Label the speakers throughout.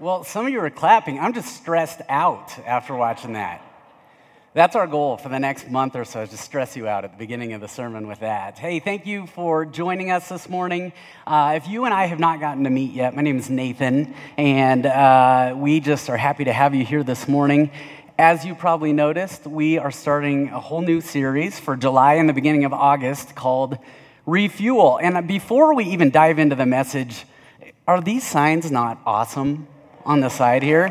Speaker 1: Well, some of you are clapping. I'm just stressed out after watching that. That's our goal for the next month or so, is to stress you out at the beginning of the sermon with that. Hey, thank you for joining us this morning. Uh, if you and I have not gotten to meet yet, my name is Nathan, and uh, we just are happy to have you here this morning. As you probably noticed, we are starting a whole new series for July and the beginning of August called Refuel. And before we even dive into the message, are these signs not awesome? On the side here.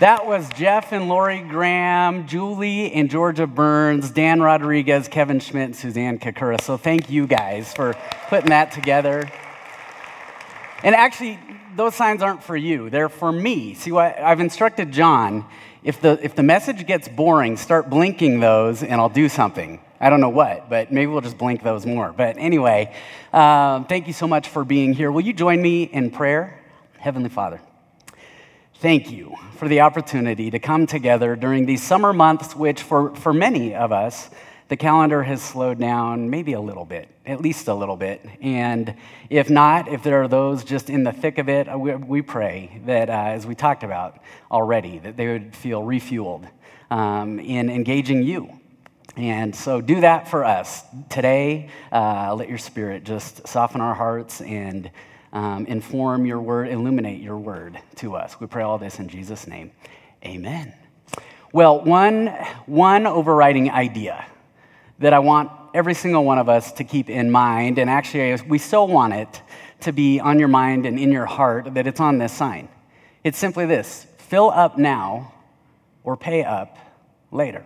Speaker 1: That was Jeff and Lori Graham, Julie and Georgia Burns, Dan Rodriguez, Kevin Schmidt, and Suzanne Kakura. So thank you guys for putting that together. And actually, those signs aren't for you, they're for me. See, what I've instructed John if the, if the message gets boring, start blinking those and I'll do something. I don't know what, but maybe we'll just blink those more. But anyway, um, thank you so much for being here. Will you join me in prayer? Heavenly Father, thank you for the opportunity to come together during these summer months, which for, for many of us, the calendar has slowed down maybe a little bit, at least a little bit. And if not, if there are those just in the thick of it, we, we pray that, uh, as we talked about already, that they would feel refueled um, in engaging you. And so do that for us. Today, uh, let your spirit just soften our hearts and um, inform your word, illuminate your word to us. We pray all this in Jesus' name. Amen. Well, one, one overriding idea that I want every single one of us to keep in mind, and actually, we so want it to be on your mind and in your heart that it's on this sign. It's simply this fill up now or pay up later.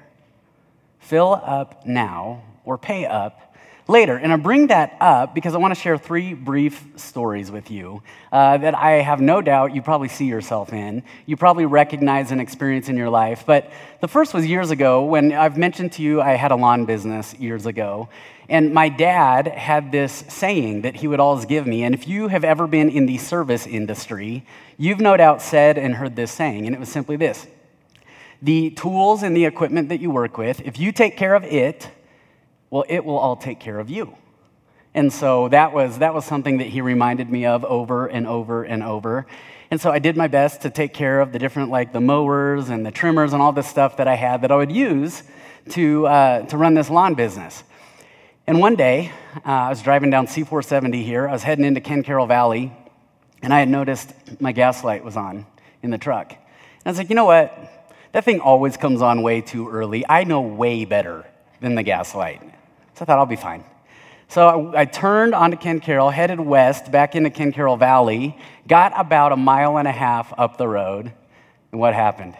Speaker 1: Fill up now or pay up later. And I bring that up because I want to share three brief stories with you uh, that I have no doubt you probably see yourself in. You probably recognize an experience in your life. But the first was years ago when I've mentioned to you I had a lawn business years ago. And my dad had this saying that he would always give me. And if you have ever been in the service industry, you've no doubt said and heard this saying. And it was simply this The tools and the equipment that you work with, if you take care of it, well, it will all take care of you. And so that was, that was something that he reminded me of over and over and over. And so I did my best to take care of the different, like the mowers and the trimmers and all this stuff that I had that I would use to, uh, to run this lawn business. And one day, uh, I was driving down C470 here. I was heading into Ken Caryl Valley, and I had noticed my gas light was on in the truck. And I was like, you know what? That thing always comes on way too early. I know way better than the gas light. So I thought I'll be fine. So I, I turned onto Ken Caryl, headed west back into Ken Caryl Valley, got about a mile and a half up the road, and what happened?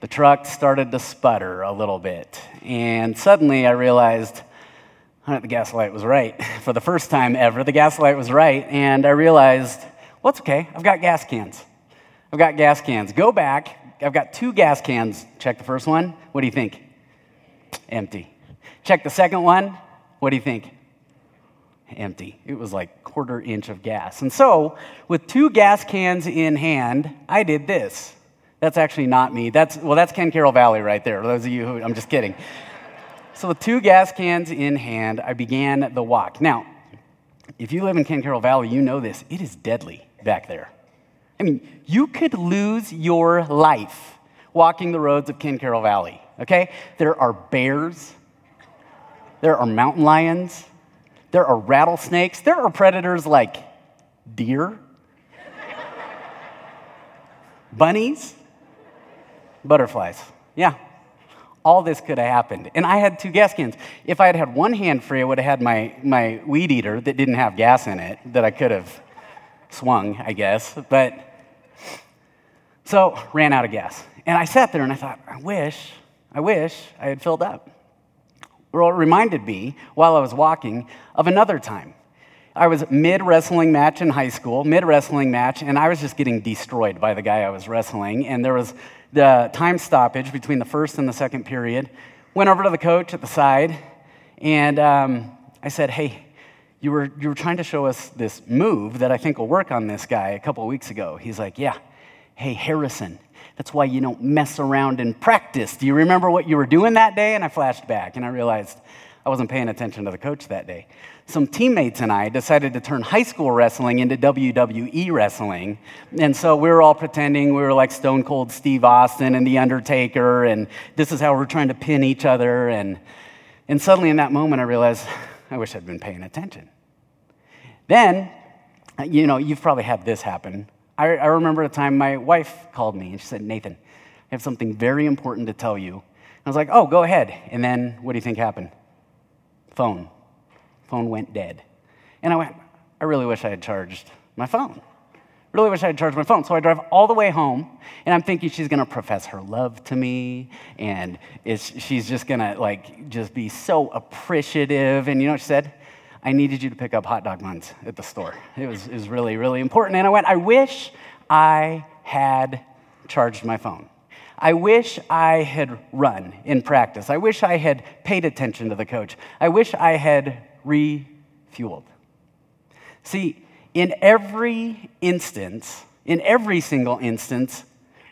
Speaker 1: The truck started to sputter a little bit, and suddenly I realized the gas light was right. For the first time ever, the gas light was right, and I realized, well, it's okay. I've got gas cans. I've got gas cans. Go back. I've got two gas cans. Check the first one. What do you think? Empty. Check the second one. What do you think? Empty. It was like quarter inch of gas. And so, with two gas cans in hand, I did this. That's actually not me. That's well, that's Ken Caryl Valley right there. Those of you who I'm just kidding. So, with two gas cans in hand, I began the walk. Now, if you live in Ken Caryl Valley, you know this. It is deadly back there. I mean, you could lose your life walking the roads of Ken Caryl Valley, okay? There are bears, there are mountain lions. There are rattlesnakes. There are predators like deer, bunnies, butterflies. Yeah, all this could have happened. And I had two gas cans. If I had had one hand free, I would have had my, my weed eater that didn't have gas in it that I could have swung, I guess. But so ran out of gas. And I sat there and I thought, I wish, I wish I had filled up. Well, it reminded me while I was walking of another time. I was mid wrestling match in high school, mid wrestling match, and I was just getting destroyed by the guy I was wrestling. And there was the time stoppage between the first and the second period. Went over to the coach at the side, and um, I said, Hey, you were, you were trying to show us this move that I think will work on this guy a couple weeks ago. He's like, Yeah. Hey, Harrison, that's why you don't mess around and practice. Do you remember what you were doing that day? And I flashed back and I realized I wasn't paying attention to the coach that day. some teammates and I decided to turn high school wrestling into WWE wrestling. And so we were all pretending we were like Stone Cold Steve Austin and The Undertaker, and this is how we're trying to pin each other. And, and suddenly in that moment, I realized, I wish I'd been paying attention. Then, you know, you've probably had this happen. I, I remember a time my wife called me and she said, Nathan, I have something very important to tell you. I was like, oh, go ahead. And then what do you think happened? Phone phone went dead. And I went, I really wish I had charged my phone. Really wish I had charged my phone. So I drive all the way home, and I'm thinking she's gonna profess her love to me, and she's just gonna like just be so appreciative. And you know what she said? I needed you to pick up hot dog buns at the store. It was, it was really, really important. And I went, I wish I had charged my phone. I wish I had run in practice. I wish I had paid attention to the coach. I wish I had refueled. See, in every instance, in every single instance,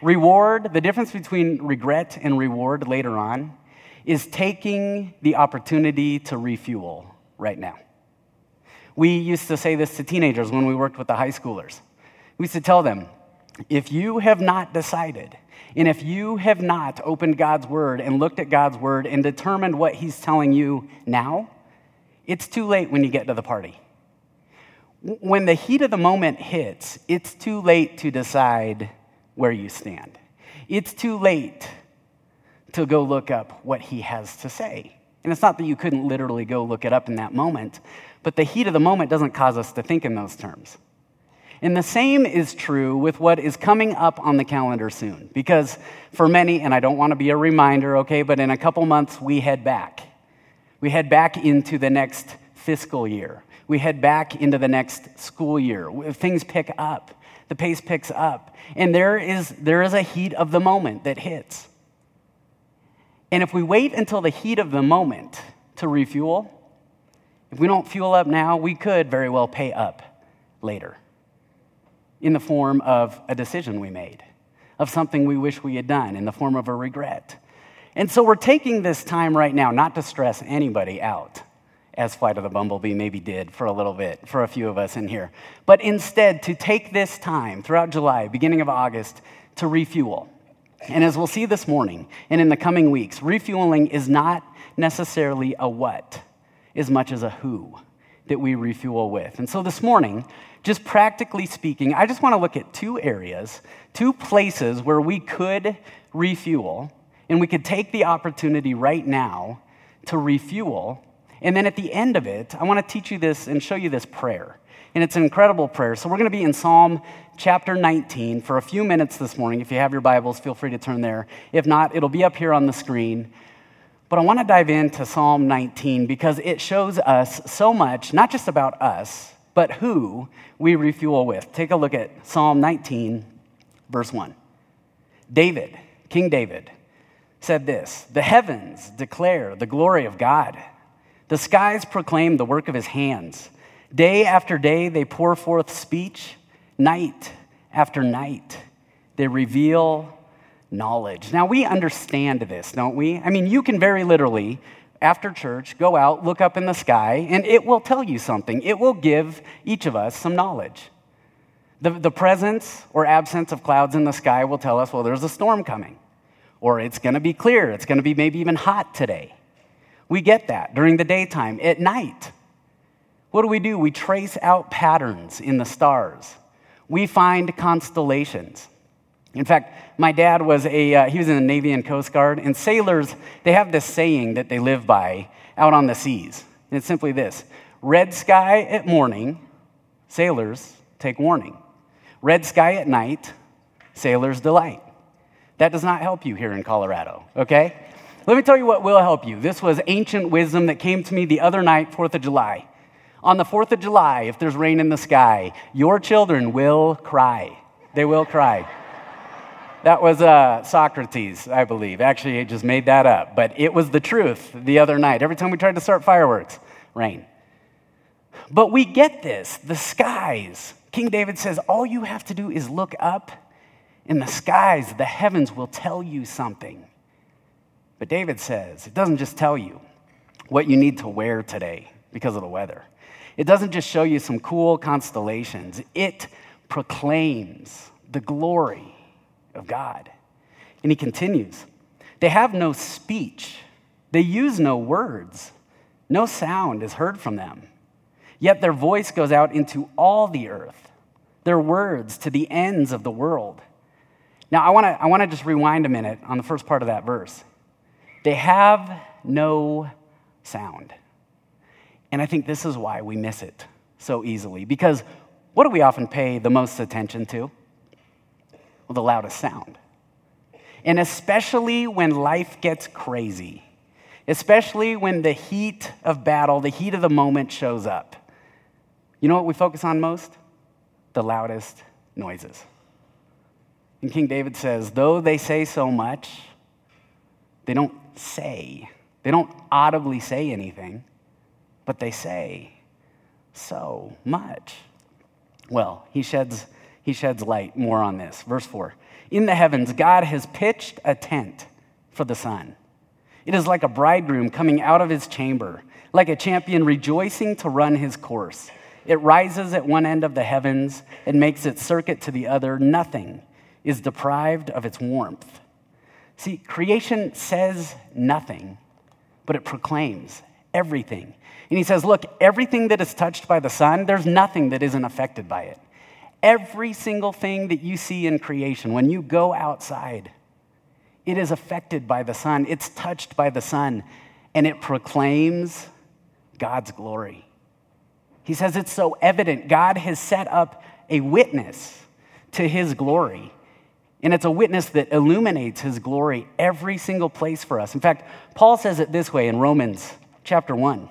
Speaker 1: reward, the difference between regret and reward later on, is taking the opportunity to refuel right now. We used to say this to teenagers when we worked with the high schoolers. We used to tell them, if you have not decided, and if you have not opened God's word and looked at God's word and determined what He's telling you now, it's too late when you get to the party. When the heat of the moment hits, it's too late to decide where you stand. It's too late to go look up what he has to say. And it's not that you couldn't literally go look it up in that moment, but the heat of the moment doesn't cause us to think in those terms. And the same is true with what is coming up on the calendar soon. Because for many, and I don't want to be a reminder, okay, but in a couple months we head back. We head back into the next fiscal year. We head back into the next school year. Things pick up. The pace picks up. And there is, there is a heat of the moment that hits. And if we wait until the heat of the moment to refuel, if we don't fuel up now, we could very well pay up later in the form of a decision we made, of something we wish we had done, in the form of a regret. And so we're taking this time right now not to stress anybody out, as Flight of the Bumblebee maybe did for a little bit, for a few of us in here, but instead to take this time throughout July, beginning of August, to refuel. And as we'll see this morning and in the coming weeks, refueling is not necessarily a what as much as a who that we refuel with. And so this morning, just practically speaking, I just want to look at two areas, two places where we could refuel and we could take the opportunity right now to refuel. And then at the end of it, I want to teach you this and show you this prayer. And it's an incredible prayer. So we're going to be in Psalm chapter 19 for a few minutes this morning. If you have your Bibles, feel free to turn there. If not, it'll be up here on the screen. But I want to dive into Psalm 19 because it shows us so much, not just about us, but who we refuel with. Take a look at Psalm 19, verse 1. David, King David, said this The heavens declare the glory of God, the skies proclaim the work of his hands. Day after day, they pour forth speech, night after night, they reveal knowledge. Now, we understand this, don't we? I mean, you can very literally, after church, go out, look up in the sky, and it will tell you something. It will give each of us some knowledge. The, the presence or absence of clouds in the sky will tell us, well, there's a storm coming or it's going to be clear. It's going to be maybe even hot today. We get that during the daytime. At night, what do we do? We trace out patterns in the stars. We find constellations. In fact, my dad was a, uh, he was in the Navy and Coast Guard, and sailors, they have this saying that they live by out on the seas. And it's simply this red sky at morning, sailors take warning. Red sky at night, sailors delight. That does not help you here in Colorado, okay? Let me tell you what will help you. This was ancient wisdom that came to me the other night, 4th of July. On the 4th of July, if there's rain in the sky, your children will cry. They will cry. That was uh, Socrates, I believe. Actually, he just made that up. But it was the truth the other night. Every time we tried to start fireworks, rain. But we get this the skies. King David says, all you have to do is look up in the skies, the heavens will tell you something. But David says it doesn't just tell you what you need to wear today because of the weather. It doesn't just show you some cool constellations, it proclaims the glory of God. And he continues They have no speech, they use no words, no sound is heard from them. Yet their voice goes out into all the earth, their words to the ends of the world. Now, I want to I wanna just rewind a minute on the first part of that verse. They have no sound. And I think this is why we miss it so easily. Because what do we often pay the most attention to? Well, the loudest sound. And especially when life gets crazy, especially when the heat of battle, the heat of the moment shows up. You know what we focus on most? The loudest noises. And King David says, though they say so much, they don't say. They don't audibly say anything, but they say so much. Well, he sheds, he sheds light more on this. Verse 4 In the heavens, God has pitched a tent for the sun. It is like a bridegroom coming out of his chamber, like a champion rejoicing to run his course. It rises at one end of the heavens and makes its circuit to the other. Nothing is deprived of its warmth. See, creation says nothing, but it proclaims everything. And he says, Look, everything that is touched by the sun, there's nothing that isn't affected by it. Every single thing that you see in creation, when you go outside, it is affected by the sun, it's touched by the sun, and it proclaims God's glory. He says it's so evident. God has set up a witness to his glory. And it's a witness that illuminates his glory every single place for us. In fact, Paul says it this way in Romans chapter 1.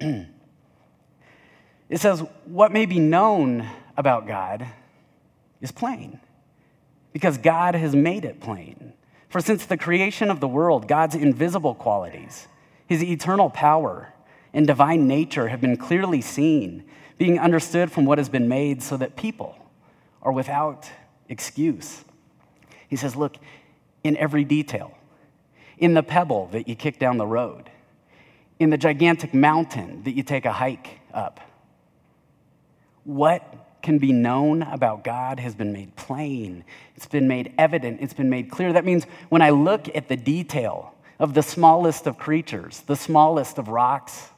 Speaker 1: it says, What may be known about God is plain, because God has made it plain. For since the creation of the world, God's invisible qualities, his eternal power, and divine nature have been clearly seen being understood from what has been made so that people are without excuse. He says, Look, in every detail, in the pebble that you kick down the road, in the gigantic mountain that you take a hike up, what can be known about God has been made plain. It's been made evident. It's been made clear. That means when I look at the detail of the smallest of creatures, the smallest of rocks,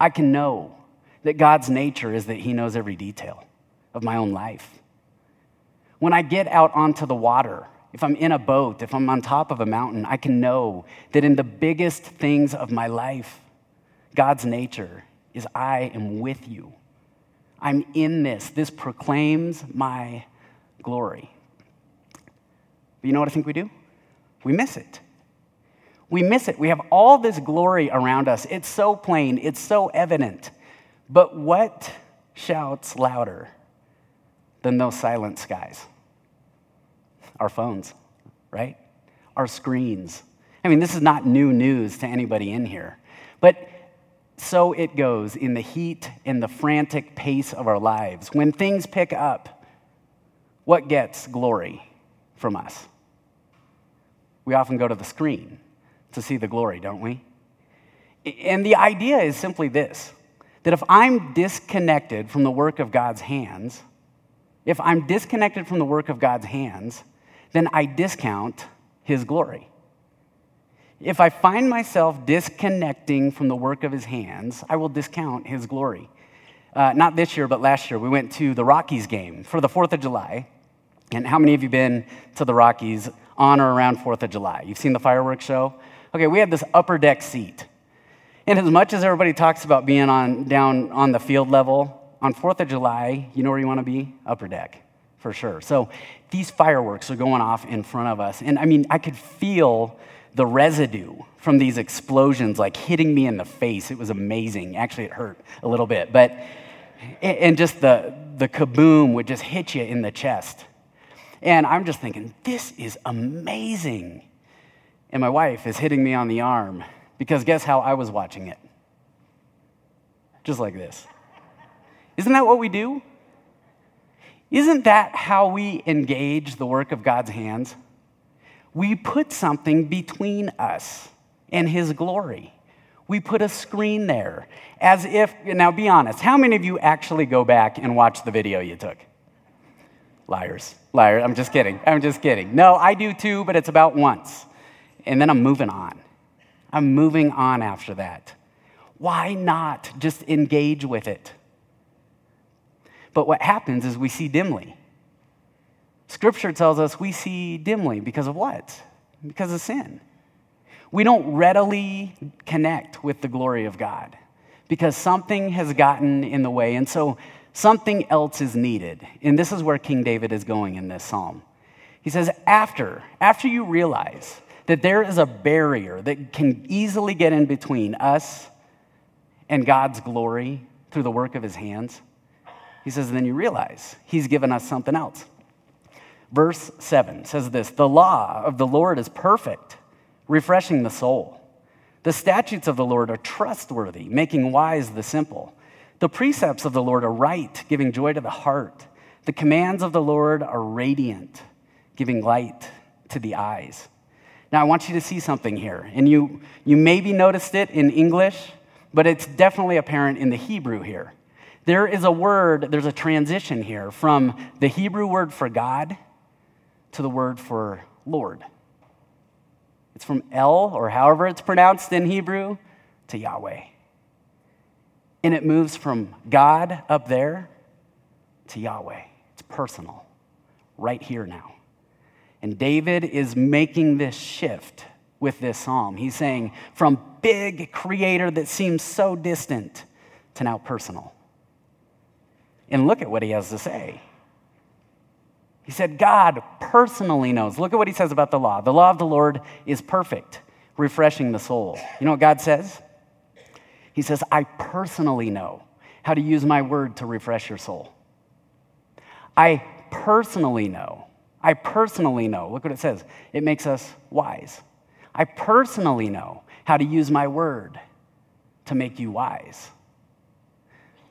Speaker 1: I can know that God's nature is that He knows every detail of my own life. When I get out onto the water, if I'm in a boat, if I'm on top of a mountain, I can know that in the biggest things of my life, God's nature is I am with you. I'm in this. This proclaims my glory. But you know what I think we do? We miss it. We miss it. We have all this glory around us. It's so plain, it's so evident. But what shouts louder than those silent skies? Our phones, right? Our screens. I mean, this is not new news to anybody in here. But so it goes in the heat and the frantic pace of our lives. When things pick up, what gets glory from us? We often go to the screen to see the glory, don't we? And the idea is simply this that if I'm disconnected from the work of God's hands, if I'm disconnected from the work of God's hands, then I discount his glory. If I find myself disconnecting from the work of his hands, I will discount his glory. Uh, not this year, but last year, we went to the Rockies game for the 4th of July. And how many of you been to the Rockies on or around 4th of July? You've seen the fireworks show? Okay, we had this upper deck seat. And as much as everybody talks about being on, down on the field level, on 4th of July, you know where you want to be? Upper deck, for sure. So these fireworks are going off in front of us. And I mean, I could feel the residue from these explosions like hitting me in the face. It was amazing. Actually, it hurt a little bit. But, and just the, the kaboom would just hit you in the chest. And I'm just thinking, this is amazing. And my wife is hitting me on the arm because guess how I was watching it? Just like this. Isn't that what we do? Isn't that how we engage the work of God's hands? We put something between us and His glory. We put a screen there as if, now be honest, how many of you actually go back and watch the video you took? Liars. liars. I'm just kidding. I'm just kidding. No, I do too, but it's about once. And then I'm moving on. I'm moving on after that. Why not just engage with it? But what happens is we see dimly. Scripture tells us we see dimly because of what? Because of sin. We don't readily connect with the glory of God because something has gotten in the way. And so something else is needed. And this is where King David is going in this psalm. He says, after, after you realize that there is a barrier that can easily get in between us and God's glory through the work of his hands, he says, then you realize he's given us something else. Verse 7 says this The law of the Lord is perfect, refreshing the soul. The statutes of the Lord are trustworthy, making wise the simple. The precepts of the Lord are right, giving joy to the heart. The commands of the Lord are radiant, giving light to the eyes. Now, I want you to see something here. And you, you maybe noticed it in English, but it's definitely apparent in the Hebrew here. There is a word, there's a transition here from the Hebrew word for God to the word for Lord. It's from El, or however it's pronounced in Hebrew, to Yahweh. And it moves from God up there to Yahweh. It's personal, right here now. And David is making this shift with this psalm. He's saying, from big creator that seems so distant to now personal. And look at what he has to say. He said, God personally knows. Look at what he says about the law. The law of the Lord is perfect, refreshing the soul. You know what God says? He says, I personally know how to use my word to refresh your soul. I personally know. I personally know. Look what it says. It makes us wise. I personally know how to use my word to make you wise.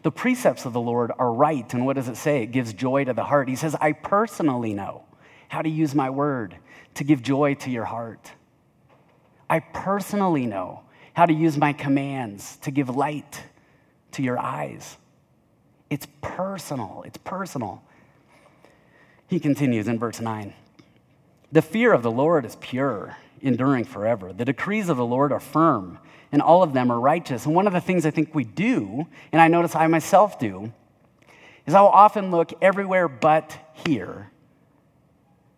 Speaker 1: The precepts of the Lord are right. And what does it say? It gives joy to the heart. He says, I personally know how to use my word to give joy to your heart. I personally know how to use my commands to give light to your eyes. It's personal. It's personal. He continues in verse 9 The fear of the Lord is pure, enduring forever. The decrees of the Lord are firm and all of them are righteous. And one of the things I think we do, and I notice I myself do, is I'll often look everywhere but here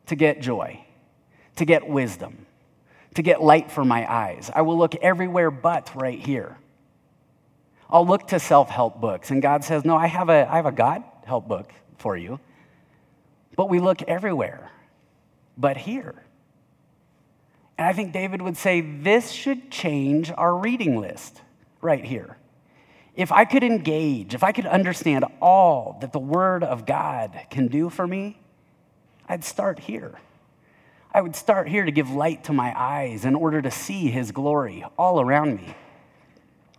Speaker 1: to get joy, to get wisdom, to get light for my eyes. I will look everywhere but right here. I'll look to self help books, and God says, No, I have a, I have a God help book for you. But we look everywhere but here. And I think David would say this should change our reading list right here. If I could engage, if I could understand all that the Word of God can do for me, I'd start here. I would start here to give light to my eyes in order to see His glory all around me.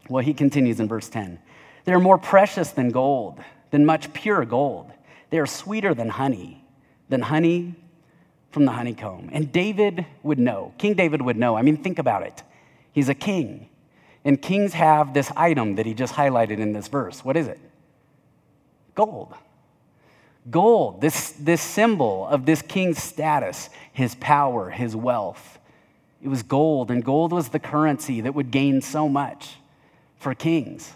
Speaker 1: Well, he continues in verse 10 They are more precious than gold, than much pure gold. They are sweeter than honey, than honey from the honeycomb. And David would know, King David would know. I mean, think about it. He's a king. And kings have this item that he just highlighted in this verse. What is it? Gold. Gold, this, this symbol of this king's status, his power, his wealth. It was gold, and gold was the currency that would gain so much for kings.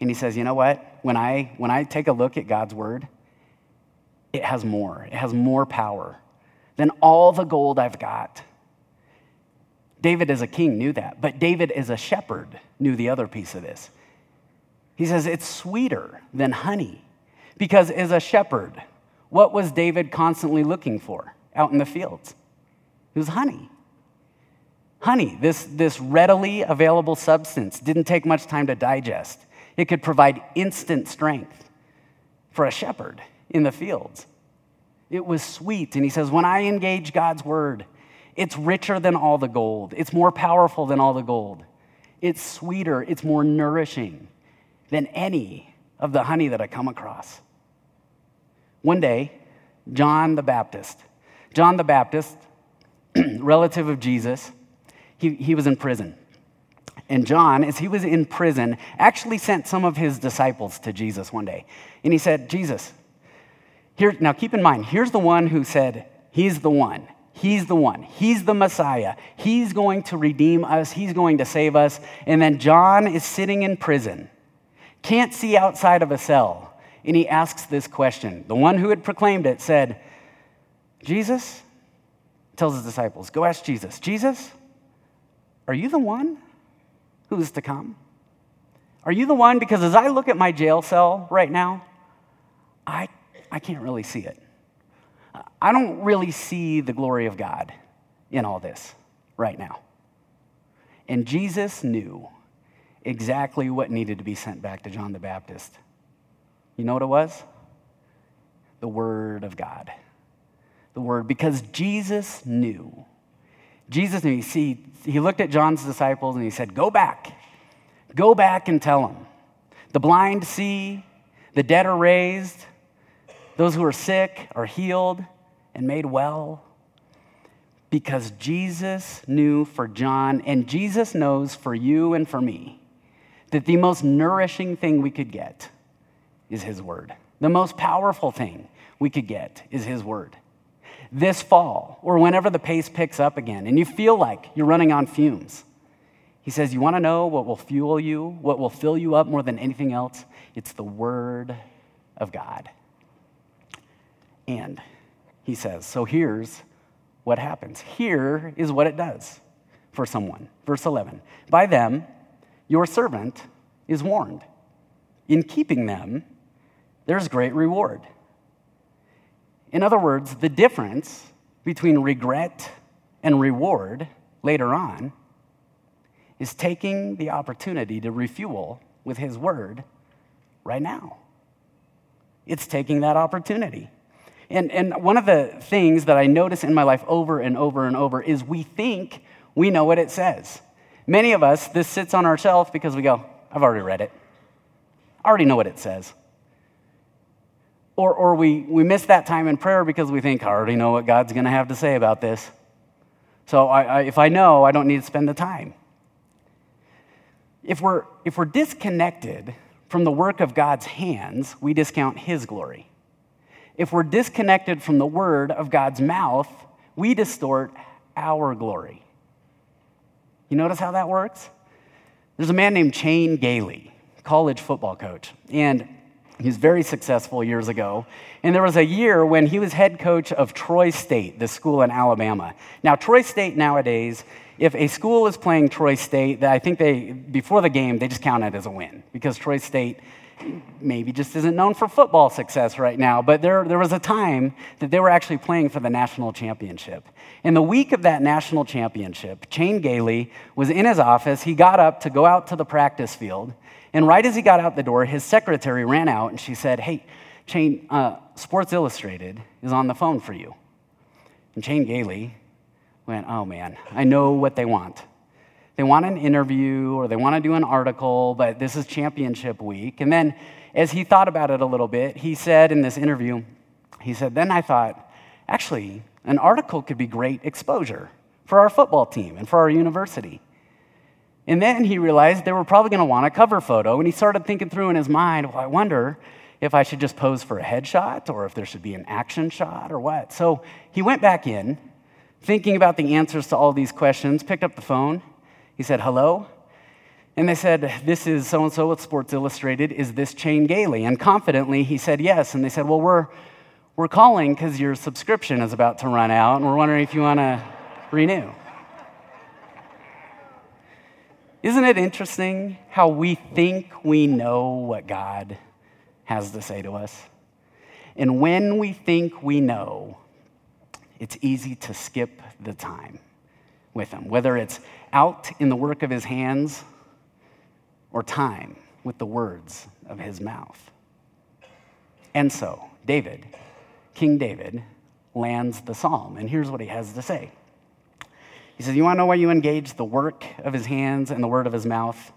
Speaker 1: And he says, you know what? When I, when I take a look at God's word, it has more. It has more power than all the gold I've got. David, as a king, knew that, but David, as a shepherd, knew the other piece of this. He says it's sweeter than honey because, as a shepherd, what was David constantly looking for out in the fields? It was honey. Honey, this, this readily available substance, didn't take much time to digest. It could provide instant strength for a shepherd in the fields. It was sweet. And he says, When I engage God's word, it's richer than all the gold, it's more powerful than all the gold, it's sweeter, it's more nourishing than any of the honey that I come across. One day, John the Baptist, John the Baptist, relative of Jesus, he, he was in prison. And John, as he was in prison, actually sent some of his disciples to Jesus one day. And he said, Jesus, here, now keep in mind, here's the one who said, He's the one. He's the one. He's the Messiah. He's going to redeem us. He's going to save us. And then John is sitting in prison, can't see outside of a cell. And he asks this question. The one who had proclaimed it said, Jesus, tells his disciples, Go ask Jesus, Jesus, are you the one who is to come? Are you the one? Because as I look at my jail cell right now, I, I can't really see it. I don't really see the glory of God in all this right now. And Jesus knew exactly what needed to be sent back to John the Baptist. You know what it was? The Word of God. The Word, because Jesus knew. Jesus knew. See, he looked at John's disciples and he said, Go back. Go back and tell them. The blind see, the dead are raised, those who are sick are healed and made well. Because Jesus knew for John, and Jesus knows for you and for me, that the most nourishing thing we could get is His Word. The most powerful thing we could get is His Word. This fall, or whenever the pace picks up again, and you feel like you're running on fumes, He says, You want to know what will fuel you, what will fill you up more than anything else? It's the Word of God. And He says, So here's what happens. Here is what it does for someone. Verse 11 By them, your servant is warned. In keeping them, there's great reward. In other words, the difference between regret and reward later on is taking the opportunity to refuel with His Word right now. It's taking that opportunity. And, and one of the things that I notice in my life over and over and over is we think we know what it says. Many of us, this sits on our shelf because we go, I've already read it. I already know what it says. Or, or we, we miss that time in prayer because we think, I already know what God's going to have to say about this. So I, I, if I know, I don't need to spend the time. If we're, if we're disconnected from the work of God's hands, we discount His glory. If we're disconnected from the word of God's mouth, we distort our glory. You notice how that works? There's a man named Chan Gailey, college football coach, and he was very successful years ago. And there was a year when he was head coach of Troy State, the school in Alabama. Now, Troy State nowadays, if a school is playing Troy State, I think they, before the game, they just count it as a win because Troy State maybe just isn't known for football success right now, but there, there was a time that they were actually playing for the national championship. In the week of that national championship, Chan Gailey was in his office. He got up to go out to the practice field, and right as he got out the door, his secretary ran out and she said, Hey, Chan, uh, Sports Illustrated is on the phone for you. And Chan Gailey went, Oh man, I know what they want. They want an interview or they want to do an article, but this is championship week. And then as he thought about it a little bit, he said in this interview, he said, Then I thought, actually, an article could be great exposure for our football team and for our university. And then he realized they were probably going to want a cover photo, and he started thinking through in his mind, well, I wonder if I should just pose for a headshot or if there should be an action shot or what. So he went back in, thinking about the answers to all these questions, picked up the phone. He said, Hello? And they said, This is so and so with Sports Illustrated. Is this Chan Gailey? And confidently, he said, Yes. And they said, Well, we're, we're calling because your subscription is about to run out, and we're wondering if you want to renew. Isn't it interesting how we think we know what God has to say to us? And when we think we know, it's easy to skip the time with Him, whether it's out in the work of His hands or time with the words of His mouth. And so, David, King David, lands the psalm, and here's what he has to say. He says, You want to know why you engage the work of his hands and the word of his mouth?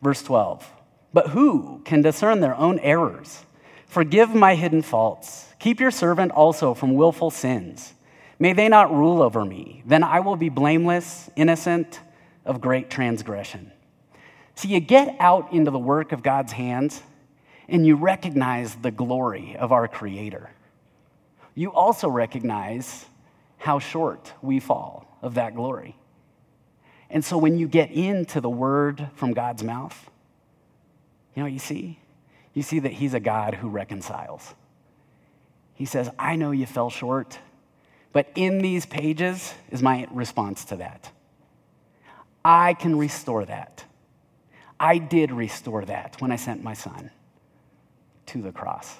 Speaker 1: Verse 12. But who can discern their own errors? Forgive my hidden faults. Keep your servant also from willful sins. May they not rule over me. Then I will be blameless, innocent of great transgression. So you get out into the work of God's hands and you recognize the glory of our Creator. You also recognize how short we fall of that glory. And so when you get into the word from God's mouth, you know you see? You see that He's a God who reconciles. He says, I know you fell short, but in these pages is my response to that. I can restore that. I did restore that when I sent my son to the cross.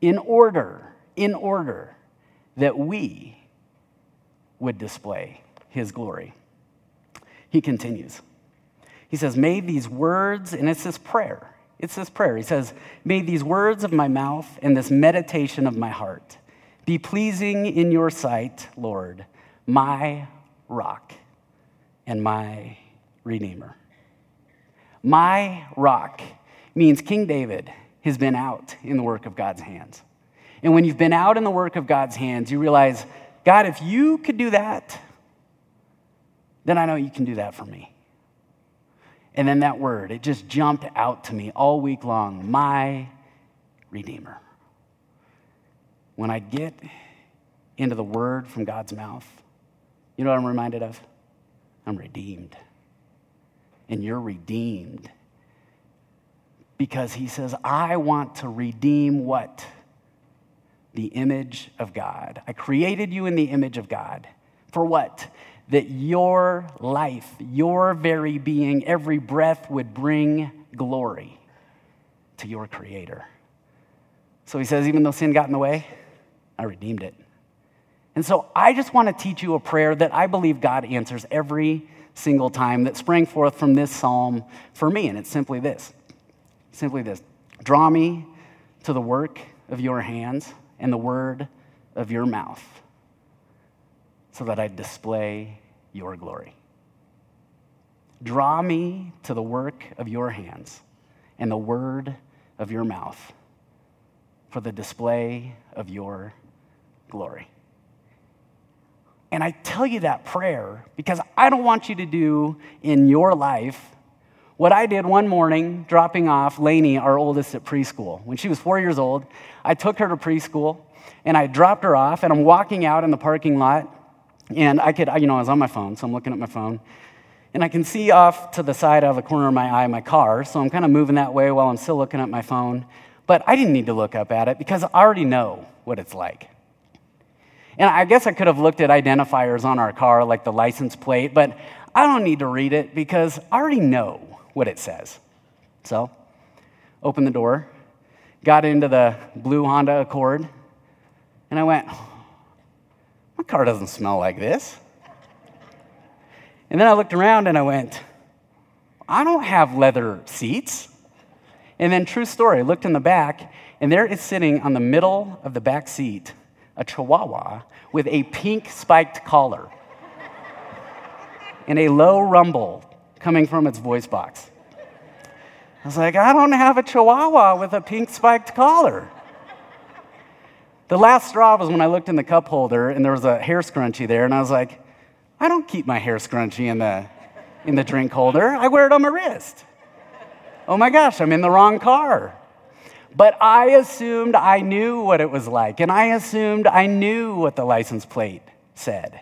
Speaker 1: In order, in order that we would display his glory. He continues. He says, May these words, and it's this prayer, it's this prayer. He says, May these words of my mouth and this meditation of my heart be pleasing in your sight, Lord, my rock and my redeemer. My rock means King David has been out in the work of God's hands. And when you've been out in the work of God's hands, you realize, God, if you could do that, then I know you can do that for me. And then that word, it just jumped out to me all week long my Redeemer. When I get into the word from God's mouth, you know what I'm reminded of? I'm redeemed. And you're redeemed because he says, I want to redeem what? The image of God. I created you in the image of God. For what? That your life, your very being, every breath would bring glory to your Creator. So he says, even though sin got in the way, I redeemed it. And so I just want to teach you a prayer that I believe God answers every single time that sprang forth from this psalm for me. And it's simply this Simply this Draw me to the work of your hands and the word of your mouth so that I display your glory. Draw me to the work of your hands and the word of your mouth for the display of your glory. And I tell you that prayer because I don't want you to do in your life what I did one morning, dropping off Lainey, our oldest, at preschool. When she was four years old, I took her to preschool and I dropped her off, and I'm walking out in the parking lot, and I could, you know, I was on my phone, so I'm looking at my phone, and I can see off to the side out of the corner of my eye my car, so I'm kind of moving that way while I'm still looking at my phone. But I didn't need to look up at it because I already know what it's like. And I guess I could have looked at identifiers on our car, like the license plate, but I don't need to read it because I already know what it says. So, opened the door, got into the blue Honda Accord, and I went, my car doesn't smell like this. And then I looked around and I went, I don't have leather seats. And then, true story, I looked in the back, and there is sitting on the middle of the back seat a chihuahua with a pink spiked collar and a low rumble coming from its voice box. I was like, I don't have a chihuahua with a pink spiked collar. The last straw was when I looked in the cup holder and there was a hair scrunchie there, and I was like, I don't keep my hair scrunchie in the, in the drink holder. I wear it on my wrist. Oh my gosh, I'm in the wrong car. But I assumed I knew what it was like, and I assumed I knew what the license plate said.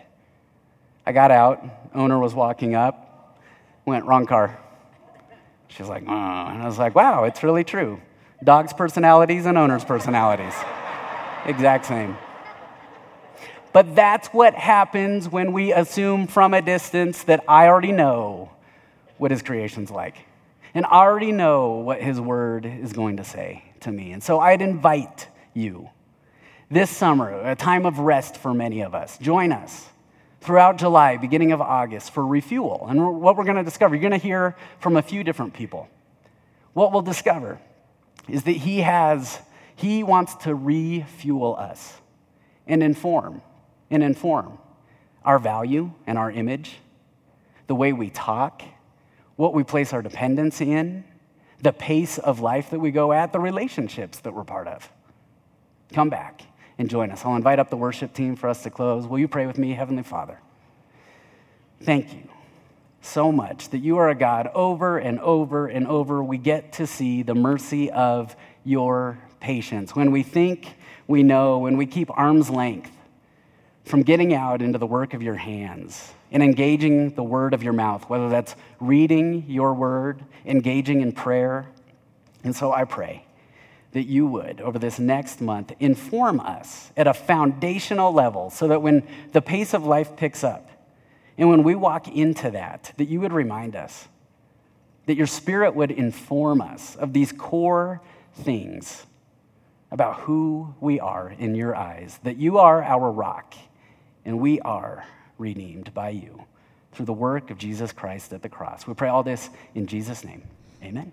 Speaker 1: I got out, owner was walking up, Went, wrong car. She's like, oh. And I was like, wow, it's really true. Dogs' personalities and owners' personalities. exact same. But that's what happens when we assume from a distance that I already know what his creation's like. And I already know what his word is going to say to me. And so I'd invite you this summer, a time of rest for many of us, join us throughout July, beginning of August, for refuel. And what we're going to discover, you're going to hear from a few different people. What we'll discover is that He has, He wants to refuel us and inform, and inform our value and our image, the way we talk, what we place our dependence in, the pace of life that we go at, the relationships that we're part of. Come back and join us. I'll invite up the worship team for us to close. Will you pray with me, Heavenly Father? Thank you so much that you are a God over and over and over. We get to see the mercy of your patience. When we think we know, when we keep arm's length from getting out into the work of your hands and engaging the word of your mouth, whether that's reading your word, engaging in prayer. And so I pray that you would, over this next month, inform us at a foundational level so that when the pace of life picks up and when we walk into that, that you would remind us, that your spirit would inform us of these core things about who we are in your eyes, that you are our rock and we are redeemed by you through the work of Jesus Christ at the cross. We pray all this in Jesus' name. Amen.